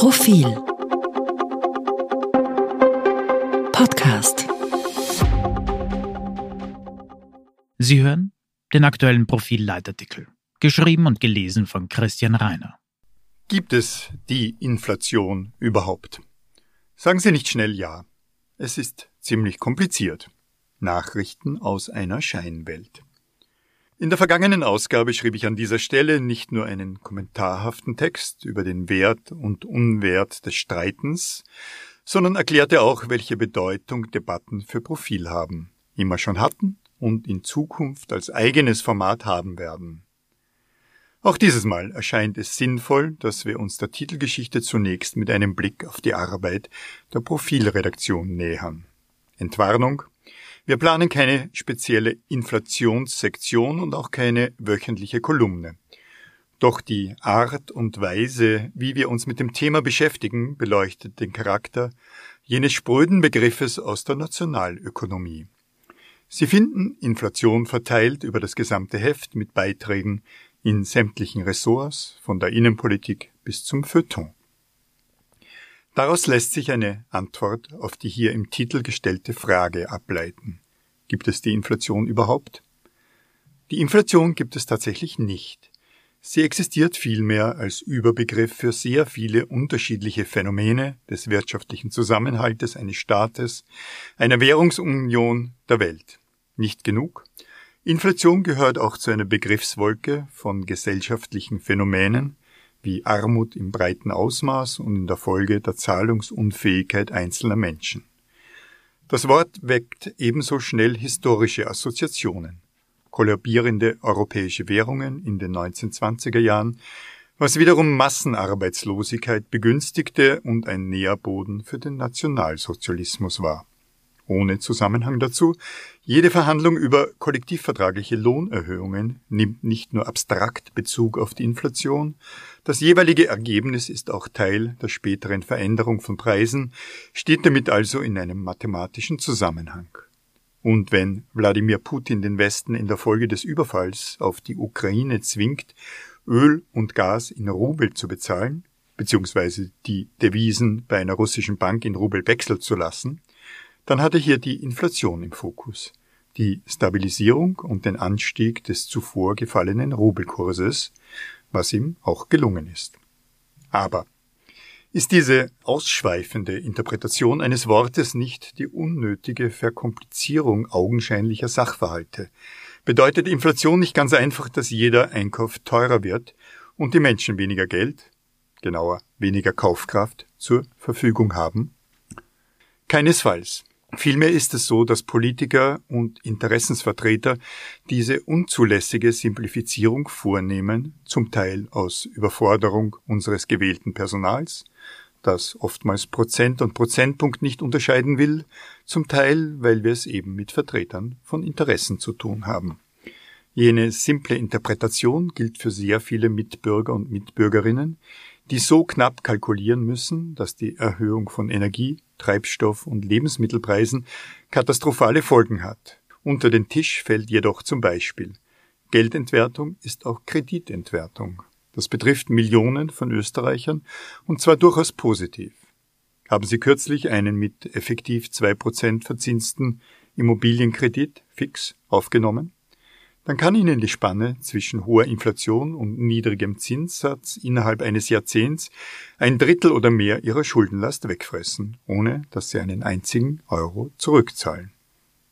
Profil Podcast Sie hören den aktuellen Profil-Leitartikel, geschrieben und gelesen von Christian Reiner. Gibt es die Inflation überhaupt? Sagen Sie nicht schnell ja. Es ist ziemlich kompliziert. Nachrichten aus einer Scheinwelt. In der vergangenen Ausgabe schrieb ich an dieser Stelle nicht nur einen kommentarhaften Text über den Wert und Unwert des Streitens, sondern erklärte auch, welche Bedeutung Debatten für Profil haben, immer schon hatten und in Zukunft als eigenes Format haben werden. Auch dieses Mal erscheint es sinnvoll, dass wir uns der Titelgeschichte zunächst mit einem Blick auf die Arbeit der Profilredaktion nähern. Entwarnung, wir planen keine spezielle Inflationssektion und auch keine wöchentliche Kolumne. Doch die Art und Weise, wie wir uns mit dem Thema beschäftigen, beleuchtet den Charakter jenes spröden Begriffes aus der Nationalökonomie. Sie finden Inflation verteilt über das gesamte Heft mit Beiträgen in sämtlichen Ressorts, von der Innenpolitik bis zum Feuilleton. Daraus lässt sich eine Antwort auf die hier im Titel gestellte Frage ableiten. Gibt es die Inflation überhaupt? Die Inflation gibt es tatsächlich nicht. Sie existiert vielmehr als Überbegriff für sehr viele unterschiedliche Phänomene des wirtschaftlichen Zusammenhaltes eines Staates, einer Währungsunion der Welt. Nicht genug? Inflation gehört auch zu einer Begriffswolke von gesellschaftlichen Phänomenen, wie Armut im breiten Ausmaß und in der Folge der Zahlungsunfähigkeit einzelner Menschen. Das Wort weckt ebenso schnell historische Assoziationen. Kollabierende europäische Währungen in den 1920er Jahren, was wiederum Massenarbeitslosigkeit begünstigte und ein Nährboden für den Nationalsozialismus war ohne Zusammenhang dazu, jede Verhandlung über kollektivvertragliche Lohnerhöhungen nimmt nicht nur abstrakt Bezug auf die Inflation, das jeweilige Ergebnis ist auch Teil der späteren Veränderung von Preisen, steht damit also in einem mathematischen Zusammenhang. Und wenn Wladimir Putin den Westen in der Folge des Überfalls auf die Ukraine zwingt, Öl und Gas in Rubel zu bezahlen, beziehungsweise die Devisen bei einer russischen Bank in Rubel wechseln zu lassen, dann hatte hier die Inflation im Fokus, die Stabilisierung und den Anstieg des zuvor gefallenen Rubelkurses, was ihm auch gelungen ist. Aber ist diese ausschweifende Interpretation eines Wortes nicht die unnötige Verkomplizierung augenscheinlicher Sachverhalte? Bedeutet Inflation nicht ganz einfach, dass jeder Einkauf teurer wird und die Menschen weniger Geld, genauer weniger Kaufkraft zur Verfügung haben? Keinesfalls. Vielmehr ist es so, dass Politiker und Interessensvertreter diese unzulässige Simplifizierung vornehmen, zum Teil aus Überforderung unseres gewählten Personals, das oftmals Prozent und Prozentpunkt nicht unterscheiden will, zum Teil, weil wir es eben mit Vertretern von Interessen zu tun haben. Jene simple Interpretation gilt für sehr viele Mitbürger und Mitbürgerinnen, die so knapp kalkulieren müssen, dass die Erhöhung von Energie, Treibstoff und Lebensmittelpreisen katastrophale Folgen hat. Unter den Tisch fällt jedoch zum Beispiel Geldentwertung ist auch Kreditentwertung. Das betrifft Millionen von Österreichern und zwar durchaus positiv. Haben Sie kürzlich einen mit effektiv zwei Prozent verzinsten Immobilienkredit fix aufgenommen? Dann kann Ihnen die Spanne zwischen hoher Inflation und niedrigem Zinssatz innerhalb eines Jahrzehnts ein Drittel oder mehr Ihrer Schuldenlast wegfressen, ohne dass Sie einen einzigen Euro zurückzahlen.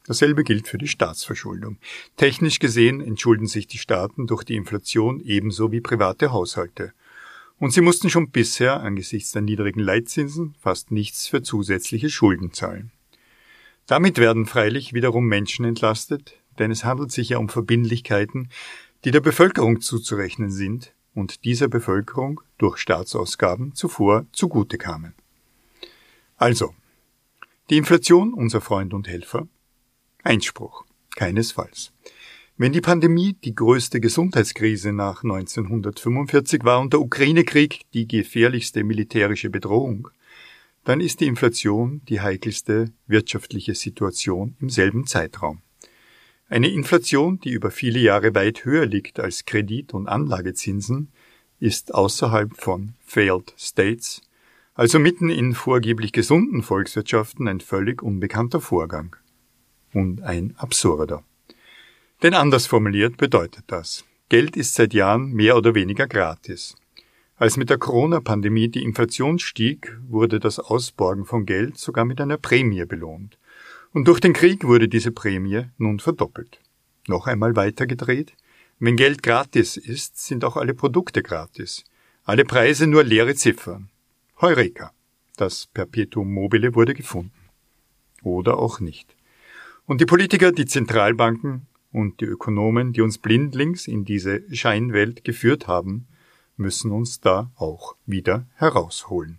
Dasselbe gilt für die Staatsverschuldung. Technisch gesehen entschulden sich die Staaten durch die Inflation ebenso wie private Haushalte. Und sie mussten schon bisher angesichts der niedrigen Leitzinsen fast nichts für zusätzliche Schulden zahlen. Damit werden freilich wiederum Menschen entlastet, denn es handelt sich ja um Verbindlichkeiten, die der Bevölkerung zuzurechnen sind und dieser Bevölkerung durch Staatsausgaben zuvor zugute kamen. Also, die Inflation unser Freund und Helfer? Einspruch. Keinesfalls. Wenn die Pandemie die größte Gesundheitskrise nach 1945 war und der Ukraine-Krieg die gefährlichste militärische Bedrohung, dann ist die Inflation die heikelste wirtschaftliche Situation im selben Zeitraum. Eine Inflation, die über viele Jahre weit höher liegt als Kredit- und Anlagezinsen, ist außerhalb von Failed States Also mitten in vorgeblich gesunden Volkswirtschaften ein völlig unbekannter Vorgang. Und ein absurder. Denn anders formuliert bedeutet das, Geld ist seit Jahren mehr oder weniger gratis. Als mit der Corona-Pandemie die Inflation stieg, wurde das Ausborgen von Geld sogar mit einer Prämie belohnt. Und durch den Krieg wurde diese Prämie nun verdoppelt. Noch einmal weitergedreht. Wenn Geld gratis ist, sind auch alle Produkte gratis. Alle Preise nur leere Ziffern. Heureka. Das Perpetuum mobile wurde gefunden. Oder auch nicht. Und die Politiker, die Zentralbanken und die Ökonomen, die uns blindlings in diese Scheinwelt geführt haben, müssen uns da auch wieder herausholen.